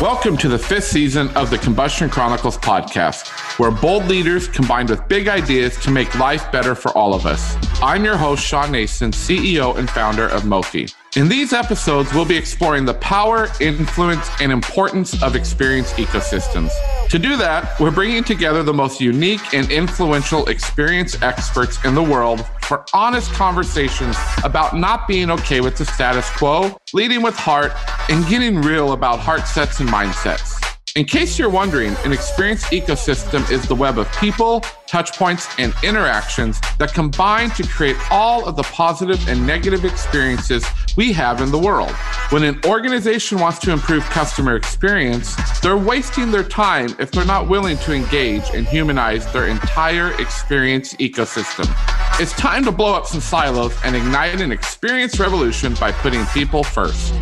Welcome to the fifth season of the Combustion Chronicles podcast, where bold leaders combined with big ideas to make life better for all of us. I'm your host, Shawn Nason, CEO and founder of Mofi. In these episodes, we'll be exploring the power, influence, and importance of experience ecosystems. To do that, we're bringing together the most unique and influential experience experts in the world for honest conversations about not being okay with the status quo, leading with heart, and getting real about heart sets and mindsets. In case you're wondering, an experience ecosystem is the web of people, touchpoints, and interactions that combine to create all of the positive and negative experiences we have in the world. When an organization wants to improve customer experience, they're wasting their time if they're not willing to engage and humanize their entire experience ecosystem. It's time to blow up some silos and ignite an experience revolution by putting people first.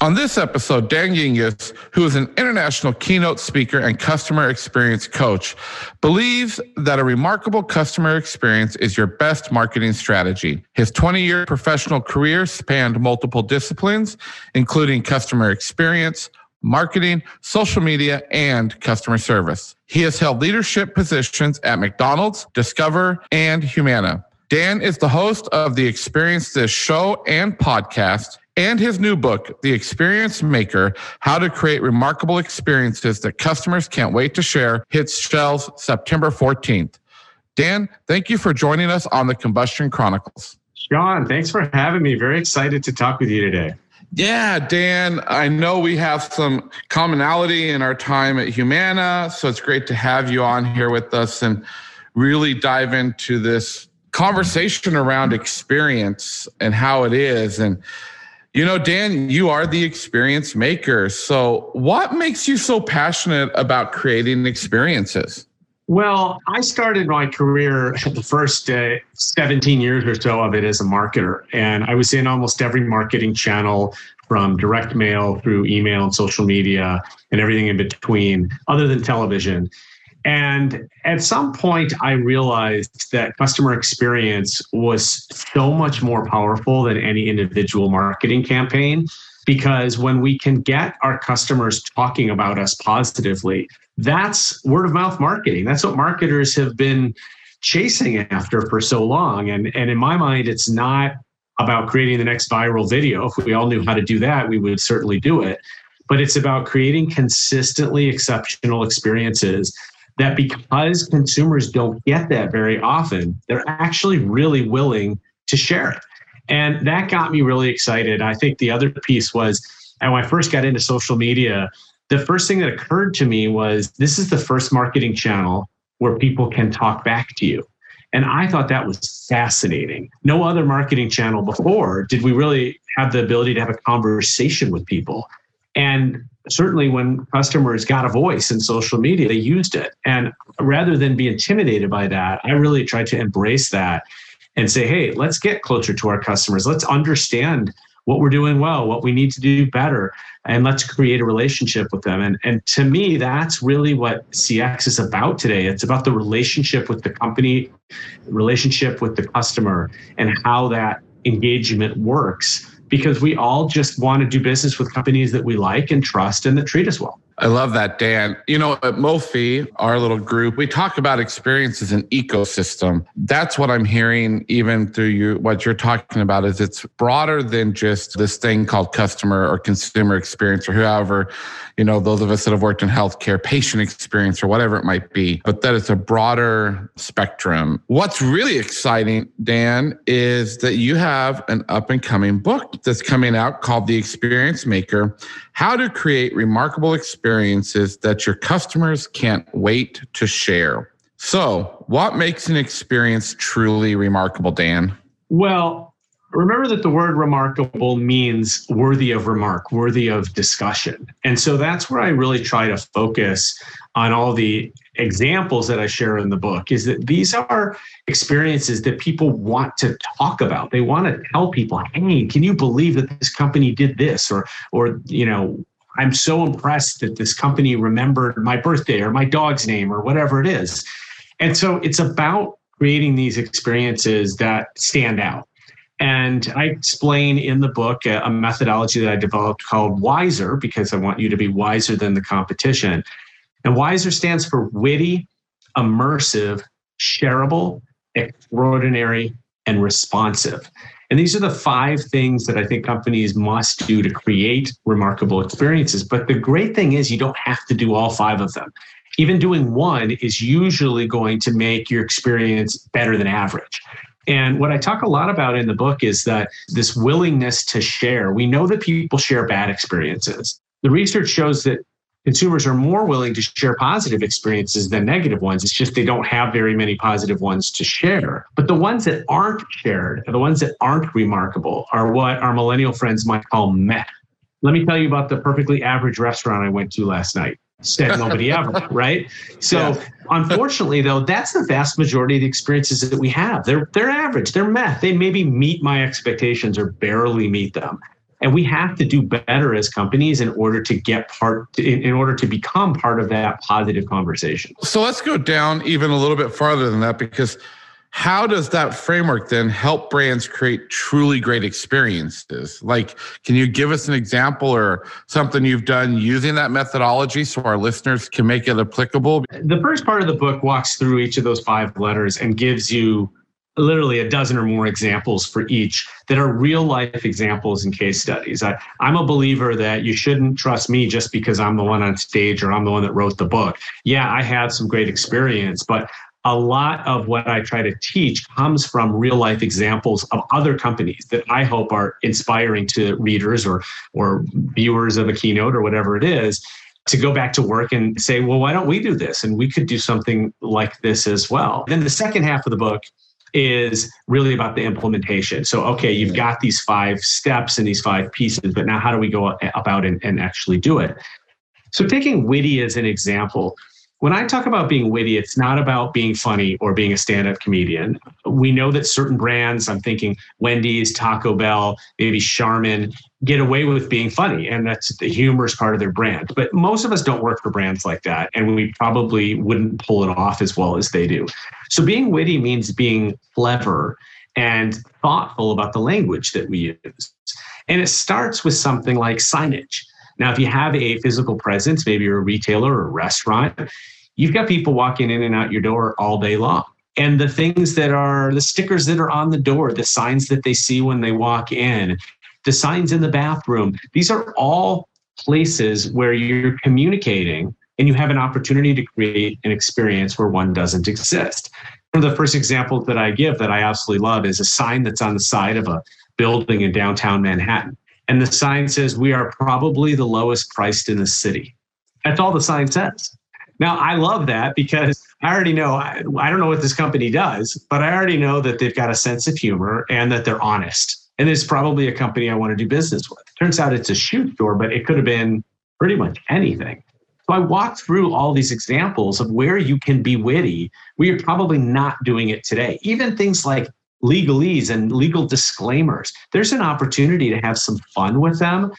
On this episode, Dan Gingiss, who is an international keynote speaker and customer experience coach, believes that a remarkable customer experience is your best marketing strategy. His 20 year professional career spanned multiple disciplines, including customer experience, marketing, social media, and customer service. He has held leadership positions at McDonald's, Discover, and Humana. Dan is the host of the Experience This show and podcast and his new book, The Experience Maker How to Create Remarkable Experiences That Customers Can't Wait to Share, hits shelves September 14th. Dan, thank you for joining us on the Combustion Chronicles. Sean, thanks for having me. Very excited to talk with you today. Yeah, Dan, I know we have some commonality in our time at Humana, so it's great to have you on here with us and really dive into this conversation around experience and how it is. And you know, Dan, you are the experience maker. So, what makes you so passionate about creating experiences? Well, I started my career the first uh, 17 years or so of it as a marketer. And I was in almost every marketing channel from direct mail through email and social media and everything in between, other than television. And at some point, I realized that customer experience was so much more powerful than any individual marketing campaign. Because when we can get our customers talking about us positively, that's word of mouth marketing. That's what marketers have been chasing after for so long. And, and in my mind, it's not about creating the next viral video. If we all knew how to do that, we would certainly do it. But it's about creating consistently exceptional experiences that because consumers don't get that very often, they're actually really willing to share it. And that got me really excited. I think the other piece was, and when I first got into social media, the first thing that occurred to me was this is the first marketing channel where people can talk back to you. And I thought that was fascinating. No other marketing channel before did we really have the ability to have a conversation with people. And certainly when customers got a voice in social media, they used it. And rather than be intimidated by that, I really tried to embrace that and say, hey, let's get closer to our customers. Let's understand what we're doing well, what we need to do better, and let's create a relationship with them. And, and to me, that's really what CX is about today. It's about the relationship with the company, relationship with the customer, and how that engagement works because we all just want to do business with companies that we like and trust and that treat us well. I love that, Dan. You know, at Mofi, our little group, we talk about experience as an ecosystem. That's what I'm hearing, even through you. What you're talking about is it's broader than just this thing called customer or consumer experience or whoever, you know, those of us that have worked in healthcare, patient experience or whatever it might be, but that it's a broader spectrum. What's really exciting, Dan, is that you have an up and coming book that's coming out called The Experience Maker how to create remarkable experiences that your customers can't wait to share. So, what makes an experience truly remarkable, Dan? Well, remember that the word remarkable means worthy of remark, worthy of discussion. And so that's where I really try to focus on all the examples that I share in the book is that these are experiences that people want to talk about. They want to tell people, "Hey, can you believe that this company did this?" or or you know, I'm so impressed that this company remembered my birthday or my dog's name or whatever it is. And so it's about creating these experiences that stand out. And I explain in the book a, methodology that I developed called WISER because I want you to be wiser than the competition. And WISER stands for witty, immersive, shareable, extraordinary, and responsive. And these are the five things that I think companies must do to create remarkable experiences. But the great thing is, you don't have to do all five of them. Even doing one is usually going to make your experience better than average. And what I talk a lot about in the book is that this willingness to share. We know that people share bad experiences. The research shows that consumers are more willing to share positive experiences than negative ones. It's just they don't have very many positive ones to share. But the ones that aren't shared, the ones that aren't remarkable, are what our millennial friends might call meh. Let me tell you about the perfectly average restaurant I went to last night said nobody ever, right? So yeah. unfortunately, though, that's the vast majority of the experiences that we have. They're they're average, they're meth. They maybe meet my expectations or barely meet them. And we have to do better as companies in order to get part, in, order to become part of that positive conversation. So let's go down even a little bit farther than that because how does that framework then help brands create truly great experiences? Like, can you give us an example or something you've done using that methodology so our listeners can make it applicable? The first part of the book walks through each of those five letters and gives you literally a dozen or more examples for each that are real life examples and case studies. I, am a believer that you shouldn't trust me just because I'm the one on stage or I'm the one that wrote the book. Yeah, I had some great experience, but a lot of what I try to teach comes from real life examples of other companies that I hope are inspiring to readers or or viewers of a keynote or whatever it is to go back to work and say, well, why don't we do this? And we could do something like this as well. Then the second half of the book is really about the implementation. So, okay, you've got these five steps and these five pieces, but now how do we go about and, and actually do it? So, taking Witty as an example, when I talk about being witty, it's not about being funny or being a stand up comedian. We know that certain brands, I'm thinking Wendy's, Taco Bell, maybe Charmin, get away with being funny. And that's the humorous part of their brand. But most of us don't work for brands like that. And we probably wouldn't pull it off as well as they do. So being witty means being clever and thoughtful about the language that we use. And it starts with something like signage. Now, if you have a physical presence, maybe you're a retailer or a restaurant, you've got people walking in and out your door all day long. And the things that are the stickers that are on the door, the signs that they see when they walk in, the signs in the bathroom, these are all places where you're communicating and you have an opportunity to create an experience where one doesn't exist. One of the first examples that I give that I absolutely love is a sign that's on the side of a building in downtown Manhattan. And the sign says, We are probably the lowest priced in the city. That's all the sign says. Now, I love that because I already know, I, I don't know what this company does, but I already know that they've got a sense of humor and that they're honest. And it's probably a company I want to do business with. Turns out it's a shoe store, but it could have been pretty much anything. So I walked through all these examples of where you can be witty. We are probably not doing it today. Even things like legalese and legal disclaimers. There's an opportunity to have some fun with them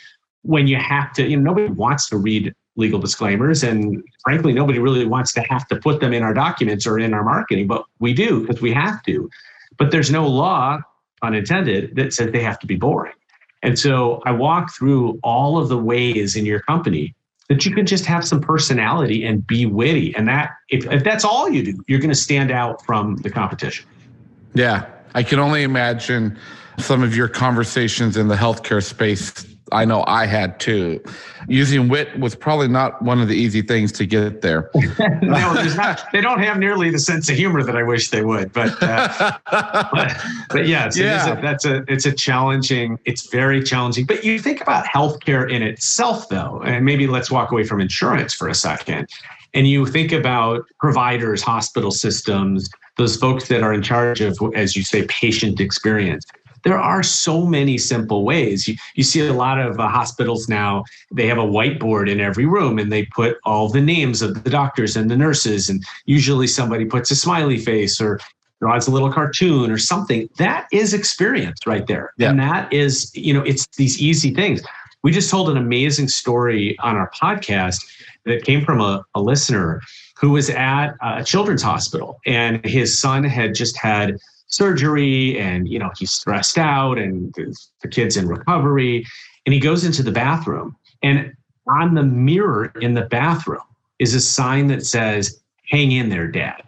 when you have to, you know, nobody wants to read legal disclaimers. And frankly, nobody really wants to have to put them in our documents or in our marketing, but we do because we have to. But there's no law, unintended, that says they have to be boring. And so I walk through all of the ways in your company that you can just have some personality and be witty. And that, if, if that's all you do, you're going to stand out from the competition. Yeah, I can only imagine some of your conversations in the healthcare space. I know I had too. Using wit was probably not one of the easy things to get there. no, there's not. They don't have nearly the sense of humor that I wish they would. But uh, but, but yeah. a, that's a it's a challenging. It's very challenging. But you think about healthcare in itself, though, and maybe let's walk away from insurance for a second, and you think about providers, hospital systems, those folks that are in charge of, as you say, patient experience. there are so many simple ways. You, you see a lot of uh, hospitals now, they have a whiteboard in every room and they put all the names of the doctors and the nurses. And usually somebody puts a smiley face or draws a little cartoon or something. That is experience right there. Yeah. And that is, you know, it's these easy things. We just told an amazing story on our podcast that came from a, a listener who was at a children's hospital and his son had just had surgery and you know he's stressed out and the kid's in recovery and he goes into the bathroom and on the mirror in the bathroom is a sign that says hang in there dad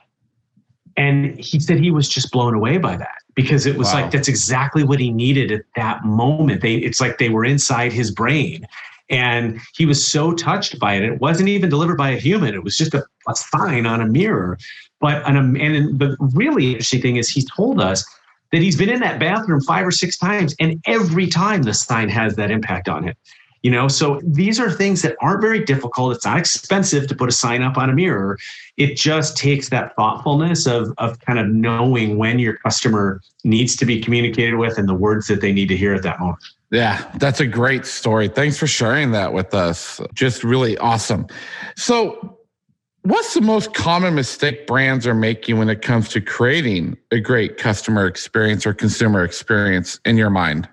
and he said he was just blown away by that because it was wow. like that's exactly what he needed at that moment they it's like they were inside his brain and he was so touched by it. It wasn't even delivered by a human. It was just a, a sign on a mirror. But an, and the really interesting thing is he told us that he's been in that bathroom five or six times, and every time the sign has that impact on him. You know, so these are things that aren't very difficult. It's not expensive to put a sign up on a mirror. It just takes that thoughtfulness of, of kind of knowing when your customer needs to be communicated with and the words that they need to hear at that moment. Yeah, that's a great story. Thanks for sharing that with us. Just really awesome. So, what's the most common mistake brands are making when it comes to creating a great customer experience or consumer experience in your mind?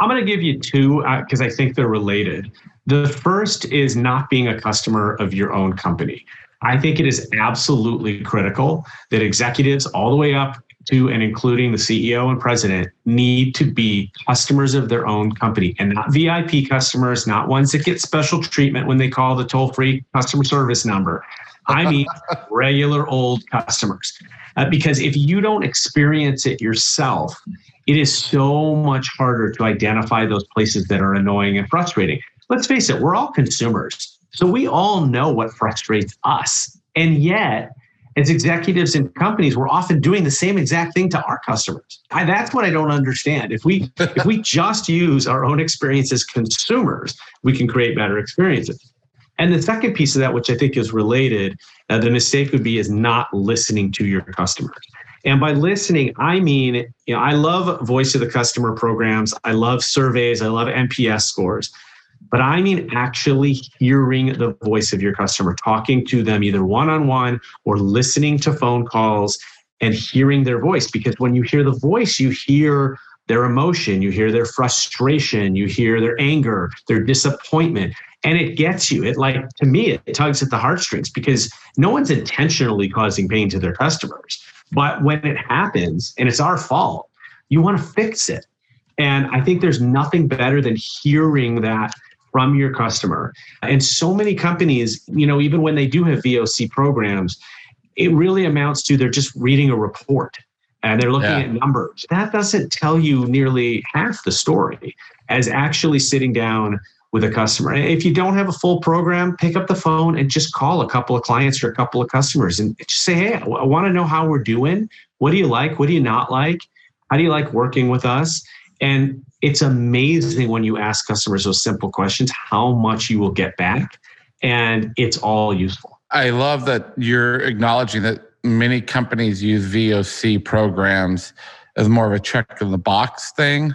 I'm going to give you two because uh, I think they're related. The first is not being a customer of your own company. I think it is absolutely critical that executives all the way up to and including the CEO and president need to be customers of their own company and not VIP customers, not ones that get special treatment when they call the toll free customer service number. I mean, regular old customers. Uh, because if you don't experience it yourself, it is so much harder to identify those places that are annoying and frustrating. Let's face it, we're all consumers. So we all know what frustrates us. And yet, as executives in companies, we're often doing the same exact thing to our customers. I, that's what I don't understand. If we if we just use our own experience as consumers, we can create better experiences. And the second piece of that, which I think is related, uh, the mistake would be is not listening to your customers. And by listening, I mean, you know, I love voice of the customer programs. I love surveys. I love NPS scores but I mean actually hearing the voice of your customer, talking to them either one on one or listening to phone calls and hearing their voice. Because when you hear the voice, you hear their emotion, you hear their frustration, you hear their anger, their disappointment. And it gets you. It like to me, it tugs at the heartstrings because no one's intentionally causing pain to their customers. But when it happens and it's our fault, you want to fix it. And I think there's nothing better than hearing that from your customer. And so many companies, you know, even when they do have VOC programs, it really amounts to they're just reading a report and they're looking yeah. at numbers. That doesn't tell you nearly half the story as actually sitting down with a customer. If you don't have a full program, pick up the phone and just call a couple of clients or a couple of customers and just say, Hey, I want to know how we're doing. What do you like? What do you not like? How do you like working with us? And it's amazing when you ask customers those simple questions how much you will get back and it's all useful. I love that you're acknowledging that many companies use voc programs as more of a check in the box thing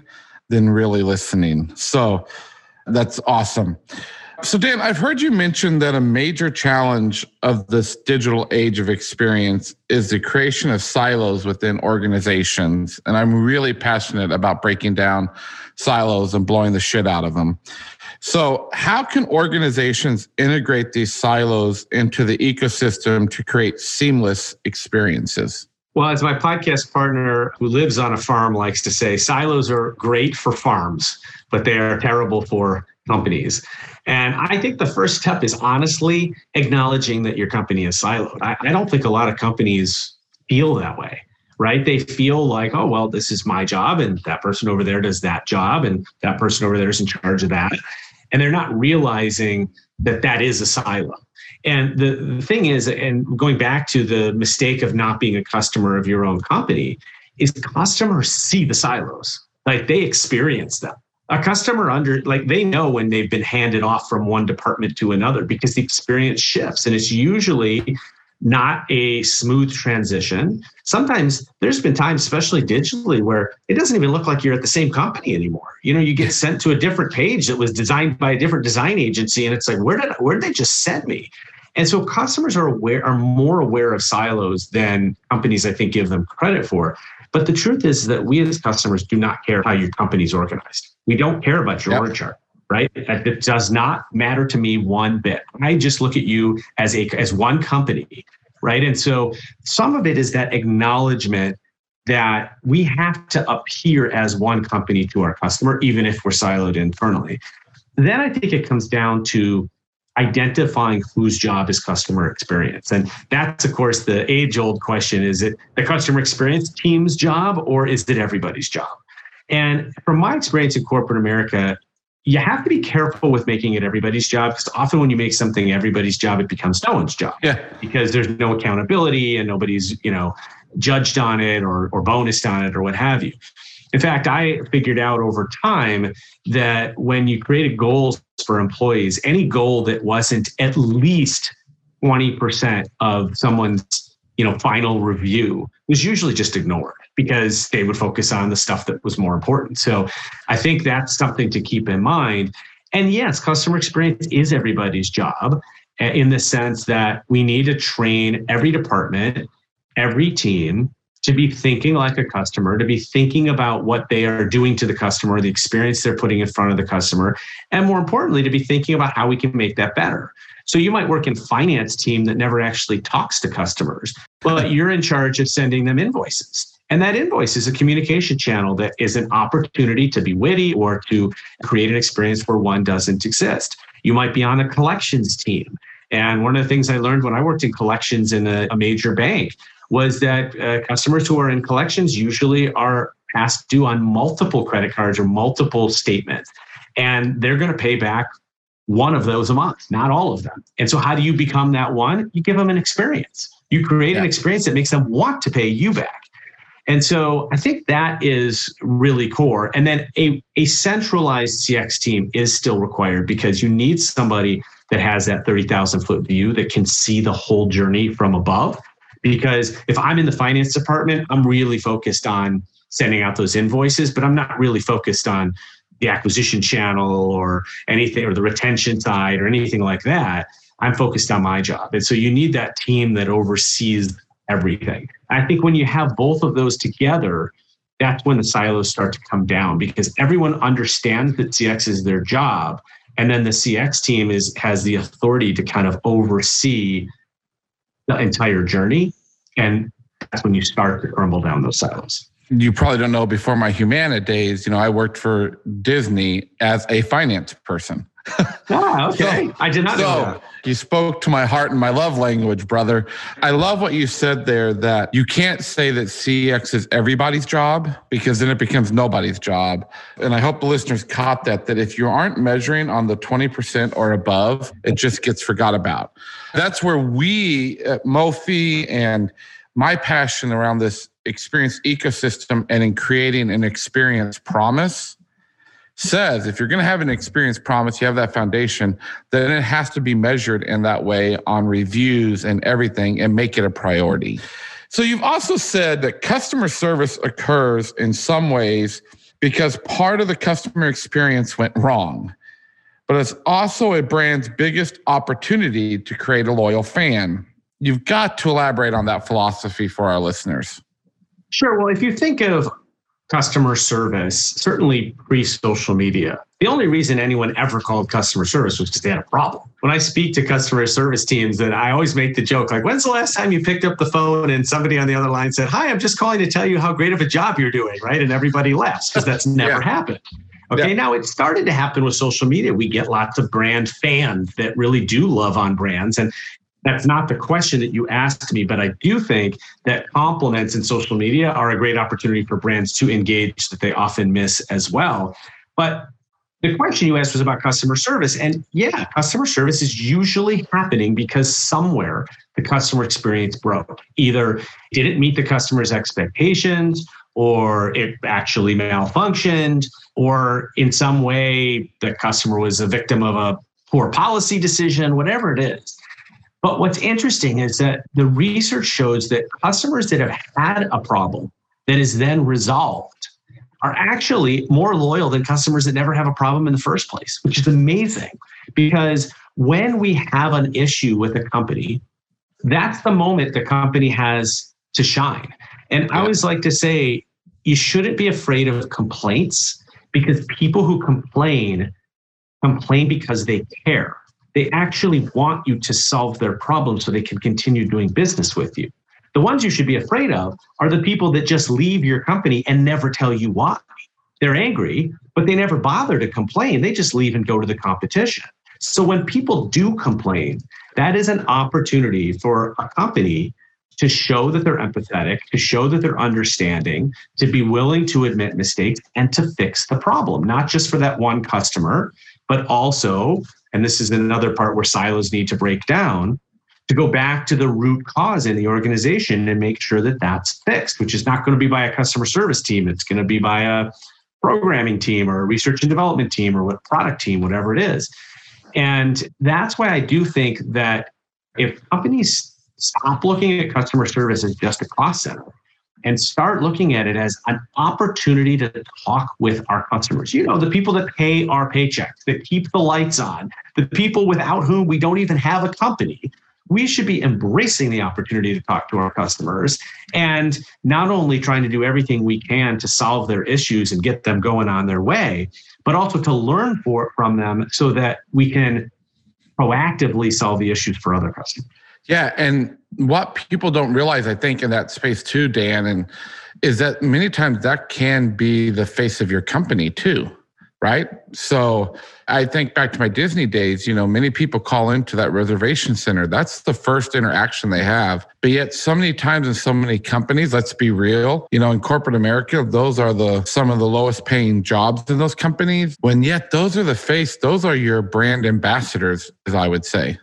than really listening. So that's awesome so, Dan, I've heard you mention that a major challenge of this digital age of experience is the creation of silos within organizations. And I'm really passionate about breaking down silos and blowing the shit out of them. So, how can organizations integrate these silos into the ecosystem to create seamless experiences? Well, as my podcast partner who lives on a farm likes to say, silos are great for farms, but they are terrible for companies. And I think the first step is honestly acknowledging that your company is siloed. I, I, don't think a lot of companies feel that way, right? They feel like, oh, well, this is my job, and that person over there does that job, and that person over there is in charge of that. And they're not realizing that that is a silo. And the, the thing is, and going back to the mistake of not being a customer of your own company, is customers see the silos, like they experience them a customer under like they know when they've been handed off from one department to another because the experience shifts and it's usually not a smooth transition. Sometimes there's been times, especially digitally, where it doesn't even look like you're at the same company anymore. You know, you get sent to a different page that was designed by a different design agency, and it's like, where did where did they just send me? And so customers are aware are more aware of silos than companies I think give them credit for. But the truth is that we as customers do not care how your company's organized. We don't care about your yep. org chart right? It does not matter to me one bit. I just look at you as a as one company, right? And so some of it is that acknowledgement that we have to appear as one company to our customer, even if we're siloed internally. Then I think it comes down to identifying whose job is customer experience. And that's, of course, the age old question is it the customer experience team's job or is it everybody's job? And from my experience in corporate America, you have to be careful with making it everybody's job because often when you make something everybody's job, it becomes no one's job. Yeah. Because there's no accountability and nobody's, you know, judged on it or or bonused on it or what have you. In fact, I figured out over time that when you created goals for employees, any goal that wasn't at least 20% of someone's you know final review was usually just ignored because they would focus on the stuff that was more important. So i think that's something to keep in mind. And yes customer experience is everybody's job eh, in the sense that we need to train every department every team to be thinking like a customer, to be thinking about what they are doing to the customer, the experience they're putting in front of the customer, and more importantly, to be thinking about how we can make that better. So you might work in finance team that never actually talks to customers, but you're in charge of sending them invoices. And that invoice is a communication channel that is an opportunity to be witty or to create an experience where one doesn't exist. You might be on a collections team. And one of the things I learned when I worked in collections in a, a major bank was that uh, customers who are in collections usually are past due on multiple credit cards or multiple statements. And they're going to pay back one of those a month, not all of them. And so, how do you become that one? You give them an experience. You create yeah. an experience that makes them want to pay you back. And so, I think that is really core. And then, a, a centralized CX team is still required because you need somebody that has that 30,000 foot view that can see the whole journey from above. Because if I'm in the finance department, I'm really focused on sending out those invoices, but I'm not really focused on the acquisition channel or anything or the retention side or anything like that. I'm focused on my job. And so you need that team that oversees everything. I think when you have both of those together, that's when the silos start to come down because everyone understands that CX is their job. And then the CX team is has the authority to kind of oversee the entire journey. And that's when you start to crumble down those silos you probably don't know before my Humana days, you know, I worked for Disney as a finance person. Ah, okay. So, I did not so know that. You spoke to my heart and my love language, brother. I love what you said there that you can't say that CX is everybody's job because then it becomes nobody's job. And I hope the listeners caught that, that if you aren't measuring on the 20% or above, it just gets forgot about. That's where we at Mofi and my passion around this experience ecosystem and in creating an experience promise says if you're going to have an experience promise, you have that foundation, then it has to be measured in that way on reviews and everything and make it a priority. So you've also said that customer service occurs in some ways because part of the customer experience went wrong. But it's also a brand's biggest opportunity to create a loyal fan. You've got to elaborate on that philosophy for our listeners. Sure. Well, if you think of customer service, certainly pre social media, the only reason anyone ever called customer service was because they had a problem. When I speak to customer service teams, and I always make the joke like, when's the last time you picked up the phone and somebody on the other line said, Hi, I'm just calling to tell you how great of a job you're doing, right? And everybody laughs because that's never yeah. happened. Okay, yeah. now it started to happen with social media. We get lots of brand fans that really do love on brands. And that's not the question that you asked me, but I do think that compliments in social media are a great opportunity for brands to engage that they often miss as well. But the question you asked was about customer service. And yeah, customer service is usually happening because somewhere the customer experience broke. Either didn't meet the customer's expectations, or it actually malfunctioned, or in some way the customer was a victim of a poor policy decision, whatever it is. But what's interesting is that the research shows that customers that have had a problem that is then resolved are actually more loyal than customers that never have a problem in the first place, which is amazing because when we have an issue with a company, that's the moment the company has to shine. And I always like to say, you shouldn't be afraid of complaints because people who complain complain because they care. They actually want you to solve their problem so they can continue doing business with you. The ones you should be afraid of are the people that just leave your company and never tell you why. They're angry, but they never bother to complain. They just leave and go to the competition. So when people do complain, that is an opportunity for a company to show that they're empathetic, to show that they're understanding, to be willing to admit mistakes and to fix the problem, not just for that one customer, but also, and this is another part where silos need to break down, to go back to the root cause in the organization and make sure that that's fixed, which is not going to be by a customer service team. It's going to be by a programming team or a research and development team or what product team, whatever it is. And that's why I do think that if companies stop looking at customer service as just a cost center and start looking at it as an opportunity to talk with our customers. You know, the people that pay our paychecks, that keep the lights on, the people without whom we don't even have a company, we should be embracing the opportunity to talk to our customers and not only trying to do everything we can to solve their issues and get them going on their way, but also to learn for, from them so that we can proactively solve the issues for other customers. Yeah. And what people don't realize, I think, in that space too, Dan, and is that many times that can be the face of your company too right? So I think back to my Disney days, you know, many people call into that reservation center. That's the first interaction they have. But yet so many times in so many companies, let's be real, you know, in corporate America, those are the some of the lowest paying jobs in those companies. When yet those are the face, those are your brand ambassadors, as I would say.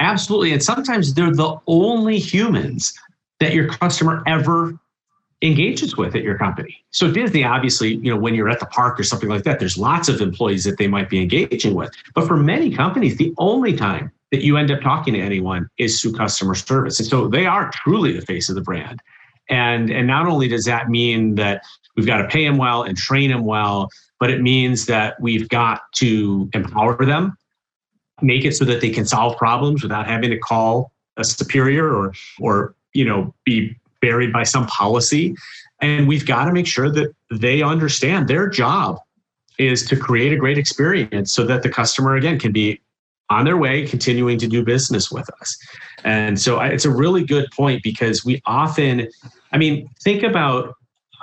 Absolutely. And sometimes they're the only humans that your customer ever engages with at your company. So Disney, obviously, you know, when you're at the park or something like that, there's lots of employees that they might be engaging with. But for many companies, the only time that you end up talking to anyone is through customer service. And so they are truly the face of the brand. And, and not only does that mean that we've got to pay them well and train them well, but it means that we've got to empower them, make it so that they can solve problems without having to call a superior or or you know be buried by some policy. And we've got to make sure that they understand their job is to create a great experience so that the customer, again, can be on their way, continuing to do business with us. And so it's a really good point because we often, I mean, think about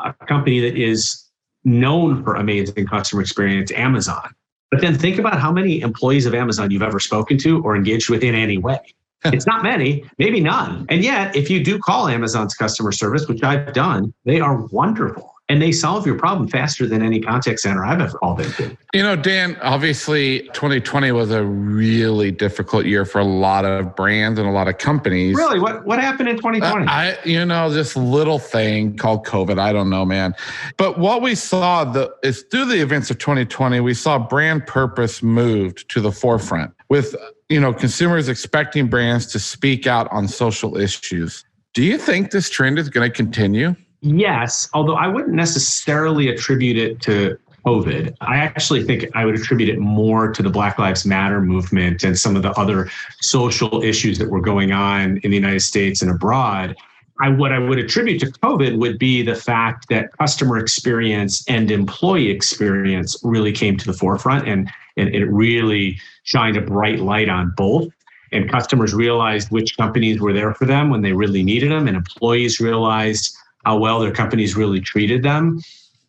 a company that is known for amazing customer experience, Amazon. But then think about how many employees of Amazon you've ever spoken to or engaged with in any way. It's not many, maybe none. And yet, if you do call Amazon's customer service, which I've done, they are wonderful and they solve your problem faster than any contact center I've ever called into. You know, Dan, obviously 2020 was a really difficult year for a lot of brands and a lot of companies. Really? What what happened in 2020? Uh, I you know, this little thing called COVID, I don't know, man. But what we saw the is through the events of 2020, we saw brand purpose moved to the forefront with you know consumers expecting brands to speak out on social issues. Do you think this trend is going to continue? Yes, although I wouldn't necessarily attribute it to COVID. I actually think I would attribute it more to the Black Lives Matter movement and some of the other social issues that were going on in the United States and abroad. I, what I would attribute to COVID would be the fact that customer experience and employee experience really came to the forefront and, and it really shined a bright light on both. And customers realized which companies were there for them when they really needed them, and employees realized how well their companies really treated them.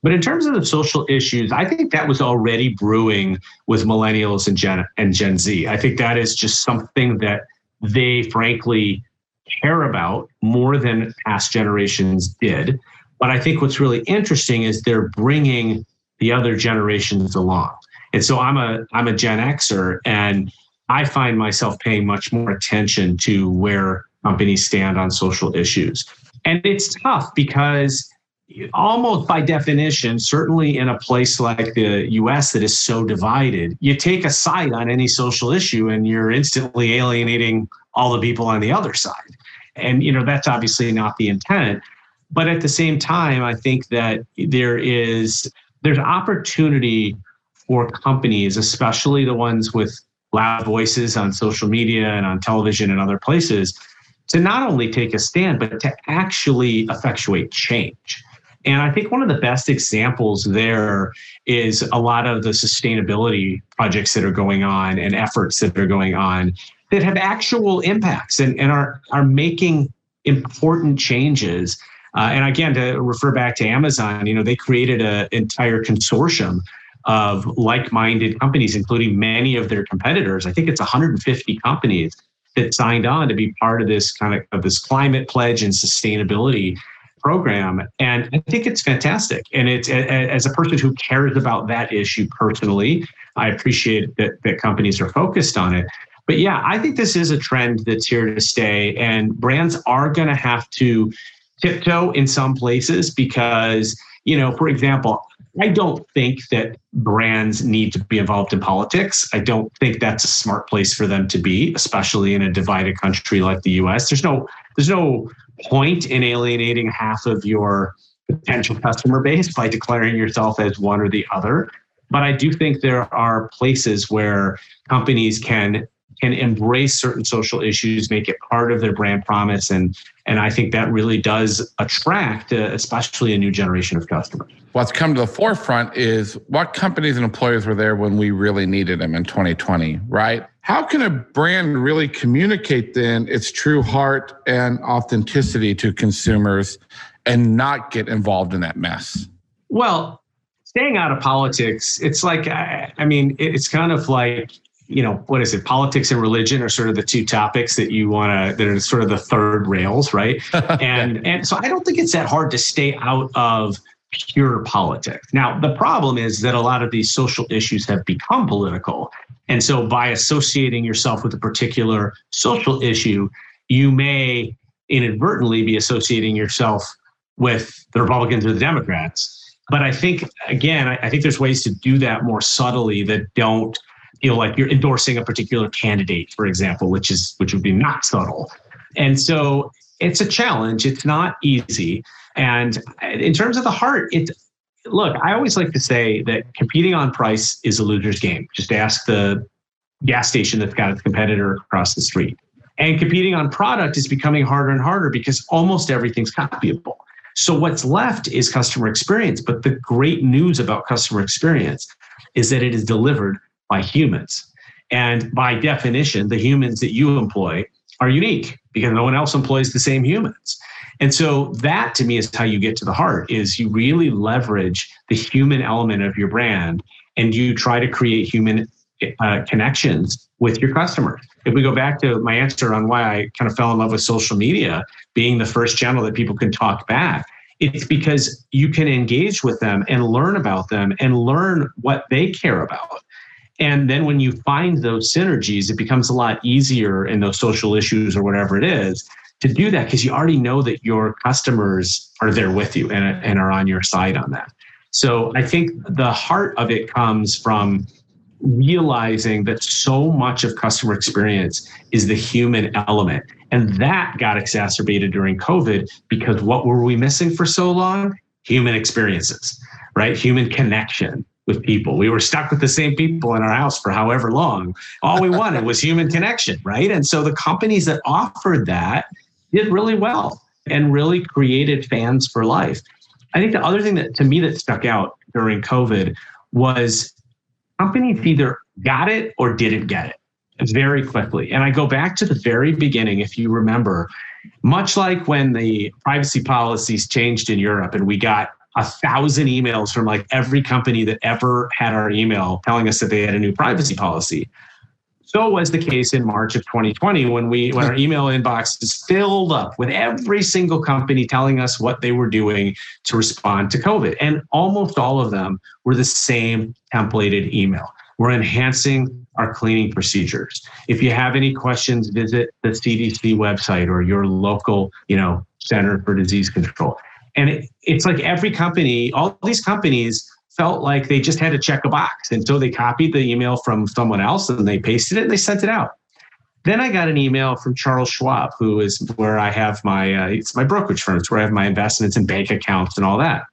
But in terms of the social issues, I think that was already brewing with millennials and Gen and Gen Z. I think that is just something that they frankly care about more than past generations did. But I think what's really interesting is they're bringing the other generations along. And so I'm a I'm a Gen Xer and I find myself paying much more attention to where companies stand on social issues. And it's tough because almost by definition, certainly in a place like the US that is so divided, you take a side on any social issue and you're instantly alienating all the people on the other side. And you know that's obviously not the intent. But at the same time, I think that there is there's opportunity for companies, especially the ones with loud voices on social media and on television and other places, to not only take a stand, but to actually effectuate change. And I think one of the best examples there is a lot of the sustainability projects that are going on and efforts that are going on that have actual impacts and, and are, are making important changes. Uh, and again, to refer back to Amazon, you know, they created an entire consortium of like-minded companies, including many of their competitors. I think it's 150 companies that signed on to be part of this kind of, of this climate pledge and sustainability program. And I think it's fantastic. And it's as a person who cares about that issue personally, I appreciate that, that companies are focused on it. But yeah, I think this is a trend that's here to stay. And brands are going to have to tiptoe in some places because, you know, for example, I don't think that brands need to be involved in politics. I don't think that's a smart place for them to be, especially in a divided country like the US. There's no there's no point in alienating half of your potential customer base by declaring yourself as one or the other. But I do think there are places where companies can can embrace certain social issues, make it part of their brand promise, and and I think that really does attract, uh, especially a new generation of customers. What's come to the forefront is what companies and employers were there when we really needed them in 2020, right? How can a brand really communicate then its true heart and authenticity to consumers and not get involved in that mess? Well, staying out of politics, it's like, I mean, it's kind of like, you know, what is it? Politics and religion are sort of the two topics that you want to, that are sort of the third rails, right? and, and so I don't think it's that hard to stay out of pure politics. Now, the problem is that a lot of these social issues have become political. And so by associating yourself with a particular social issue, you may inadvertently be associating yourself with the Republicans or the Democrats. But I think, again, I, think there's ways to do that more subtly that don't feel like you're endorsing a particular candidate, for example, which is which would be not subtle. And so it's a challenge. It's not easy. And in terms of the heart, it's look, I always like to say that competing on price is a loser's game. Just ask the gas station that's got its competitor across the street. And competing on product is becoming harder and harder because almost everything's copyable. So what's left is customer experience. But the great news about customer experience is that it is delivered by humans. And by definition, the humans that you employ are unique because no one else employs the same humans. And so that to me is how you get to the heart is you really leverage the human element of your brand and you try to create human uh, connections with your customers. If we go back to my answer on why I kind of fell in love with social media being the first channel that people can talk back, it's because you can engage with them and learn about them and learn what they care about. And then when you find those synergies, it becomes a lot easier in those social issues or whatever it is to do that because you already know that your customers are there with you and, and are on your side on that. So I think the heart of it comes from realizing that so much of customer experience is the human element. And that got exacerbated during COVID because what were we missing for so long? Human experiences, right? Human connection with people. We were stuck with the same people in our house for however long. All we wanted was human connection, right? And so the companies that offered that did really well and really created fans for life. I think the other thing that to me that stuck out during COVID was companies either got it or didn't get it very quickly. And I go back to the very beginning, if you remember, much like when the privacy policies changed in Europe and we got a thousand emails from like every company that ever had our email telling us that they had a new privacy policy. So was the case in March of 2020 when we when our email inbox is filled up with every single company telling us what they were doing to respond to COVID. And almost all of them were the same templated email. We're enhancing our cleaning procedures. If you have any questions, visit the CDC website or your local, you know, Center for Disease Control. And it, it's like every company, all these companies felt like they just had to check a box. And so they copied the email from someone else and they pasted it and they sent it out. Then I got an email from Charles Schwab, who is where I have my uh, it's my brokerage firm. It's where I have my investments and bank accounts and all that.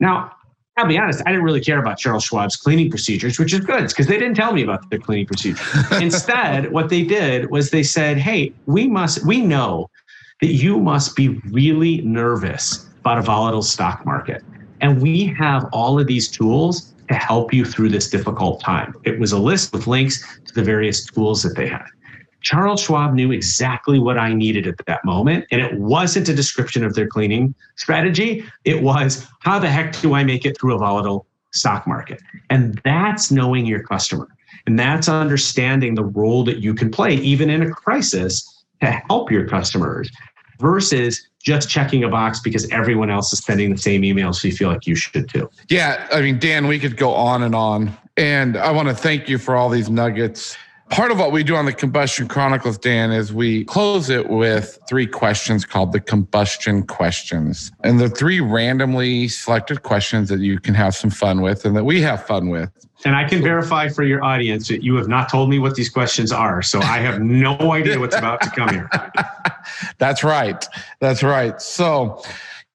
Now, I'll be honest, I didn't really care about Charles Schwab's cleaning procedures, which is good because they didn't tell me about their cleaning procedures. Instead, what they did was they said, "Hey, we must we know that you must be really nervous about a volatile stock market. And we have all of these tools to help you through this difficult time. It was a list with links to the various tools that they had. Charles Schwab knew exactly what I needed at that moment. And it wasn't a description of their cleaning strategy. It was, how the heck do I make it through a volatile stock market? And that's knowing your customer. And that's understanding the role that you can play, even in a crisis, to help your customers versus just checking a box because everyone else is sending the same email, so you feel like you should too. Yeah, I mean, Dan, we could go on and on. And I want to thank you for all these nuggets. Part of what we do on the Combustion Chronicles, Dan, is we close it with three questions called the combustion questions. And the three randomly selected questions that you can have some fun with and that we have fun with. And I can verify for your audience that you have not told me what these questions are. So I have no idea what's about to come here. That's right. That's right. So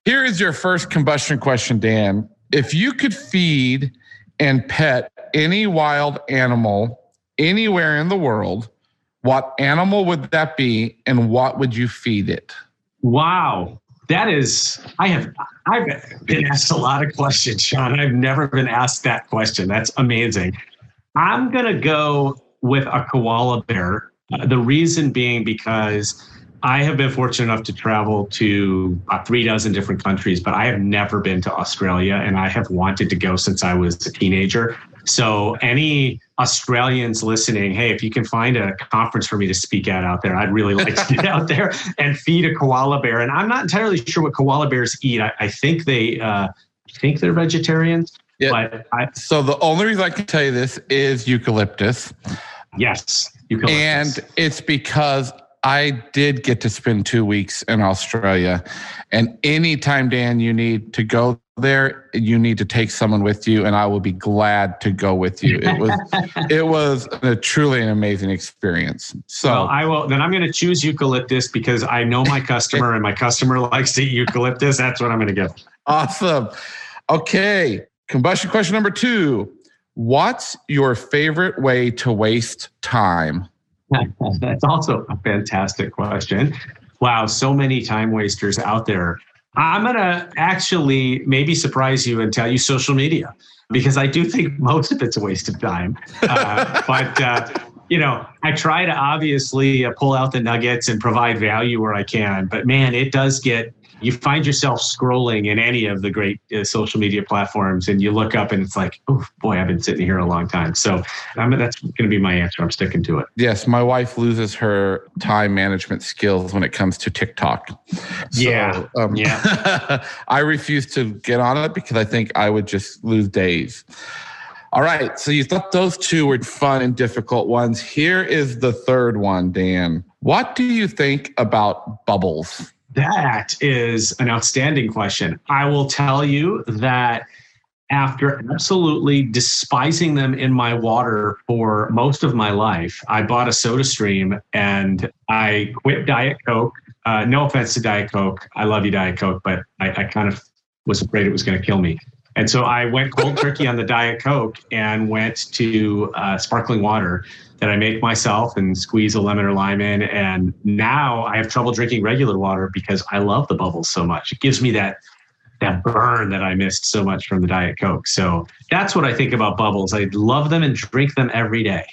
here is your first combustion question, Dan. If you could feed and pet any wild animal anywhere in the world, what animal would that be and what would you feed it? Wow. That is, I have, I've been asked a lot of questions, Shawn. I've never been asked that question. That's amazing. I'm going to go with a koala bear. Uh, the reason being because I have been fortunate enough to travel to about three dozen different countries, but I have never been to Australia and I have wanted to go since I was a teenager. So, any Australians listening, hey, if you can find a conference for me to speak at out there, I'd really like to get out there and feed a koala bear. And I'm not entirely sure what koala bears eat. I, I think they, uh, think they're vegetarians. Yeah. But I, so the only reason I can tell you this is eucalyptus. Yes, eucalyptus. And it's because I did get to spend two weeks in Australia. And anytime, Dan, you need to go there, you need to take someone with you, and I will be glad to go with you. It was it was a truly an amazing experience. So well, I will then I'm gonna choose eucalyptus because I know my customer and my customer likes to eat eucalyptus. That's what I'm gonna get. Awesome. Okay. Combustion question number two. What's your favorite way to waste time? That's also a fantastic question. Wow, so many time wasters out there. I'm going to actually maybe surprise you and tell you social media because I do think most of it's a waste of time. Uh, but, uh, you know, I try to obviously uh, pull out the nuggets and provide value where I can. But man, it does get you find yourself scrolling in any of the great uh, social media platforms and you look up and it's like, oh boy, I've been sitting here a long time. So I mean, that's going to be my answer. I'm sticking to it. Yes, my wife loses her time management skills when it comes to TikTok. So, yeah, um, yeah. I refuse to get on it because I think I would just lose days. All right, so you thought those two were fun and difficult ones. Here is the third one, Dan. What do you think about bubbles? That is an outstanding question. I will tell you that after absolutely despising them in my water for most of my life, I bought a SodaStream and I quit Diet Coke. Uh, no offense to Diet Coke. I love you, Diet Coke, but I, I kind of was afraid it was going to kill me. And so I went cold turkey on the Diet Coke and went to uh, sparkling water that I make myself and squeeze a lemon or lime in. And now I have trouble drinking regular water because I love the bubbles so much. It gives me that that burn that I missed so much from the Diet Coke. So that's what I think about bubbles. I love them and drink them every day.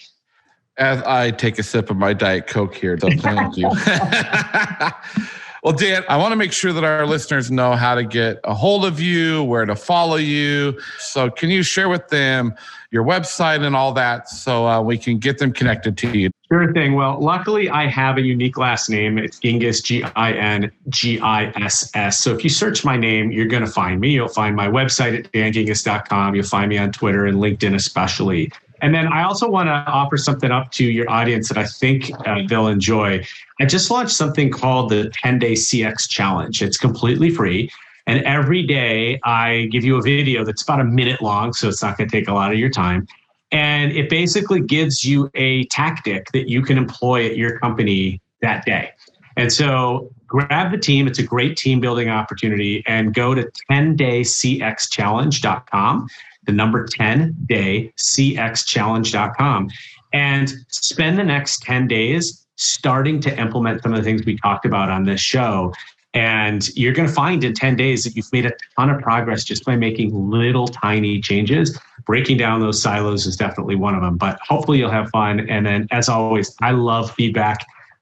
As I take a sip of my Diet Coke here, thank you. Well, Dan, I want to make sure that our listeners know how to get a hold of you, where to follow you. So, can you share with them your website and all that so uh, we can get them connected to you? Sure thing. Well, luckily, I have a unique last name. It's Gingiss, G I N G I S S. So, if you search my name, you're going to find me. You'll find my website at dangingiss.com. You'll find me on Twitter and LinkedIn, especially. And then I also want to offer something up to your audience that I think uh, they'll enjoy. I just launched something called the 10 Day CX Challenge. It's completely free. And every day I give you a video that's about a minute long, so it's not going to take a lot of your time. And it basically gives you a tactic that you can employ at your company that day. And so grab the team. It's a great team building opportunity and go to 10daycxchallenge.com, the number 10daycxchallenge.com, and spend the next 10 days starting to implement some of the things we talked about on this show. And you're going to find in 10 days that you've made a ton of progress just by making little tiny changes. Breaking down those silos is definitely one of them, but hopefully you'll have fun. And then, as always, I love feedback.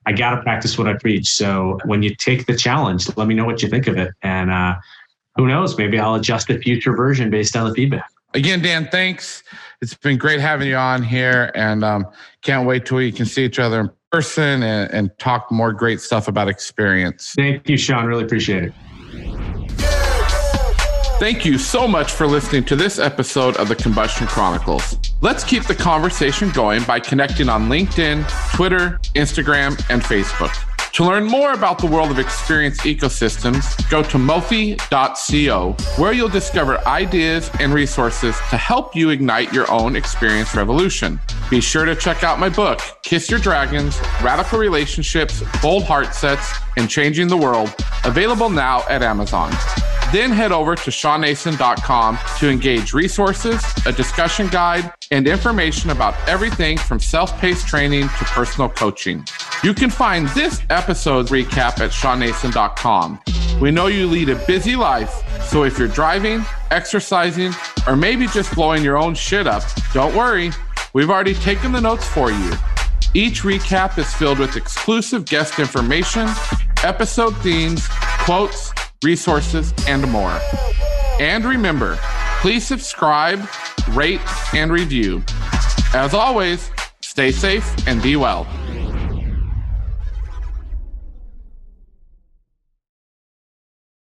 I got to practice what I preach. So when you take the challenge, let me know what you think of it. And uh, who knows, maybe I'll adjust a future version based on the feedback. Again, Dan, thanks. It's been great having you on here and um, can't wait till we can see each other in person and, and talk more great stuff about experience. Thank you, Shawn. Really appreciate it. Thank you so much for listening to this episode of the Combustion Chronicles. Let's keep the conversation going by connecting on LinkedIn, Twitter, Instagram, and Facebook. To learn more about the world of experience ecosystems, go to mofi.co, where you'll discover ideas and resources to help you ignite your own experience revolution. Be sure to check out my book, Kiss Your Dragons Radical Relationships, Bold Heart Sets, and Changing the World, available now at Amazon. Then head over to shawnnason.com to engage resources, a discussion guide, and information about everything from self paced training to personal coaching. You can find this episode's recap at shawnnason.com. We know you lead a busy life, so if you're driving, exercising, or maybe just blowing your own shit up, don't worry. We've already taken the notes for you. Each recap is filled with exclusive guest information, episode themes, quotes, resources, and more. And remember, please subscribe, rate, and review. As always, stay safe and be well.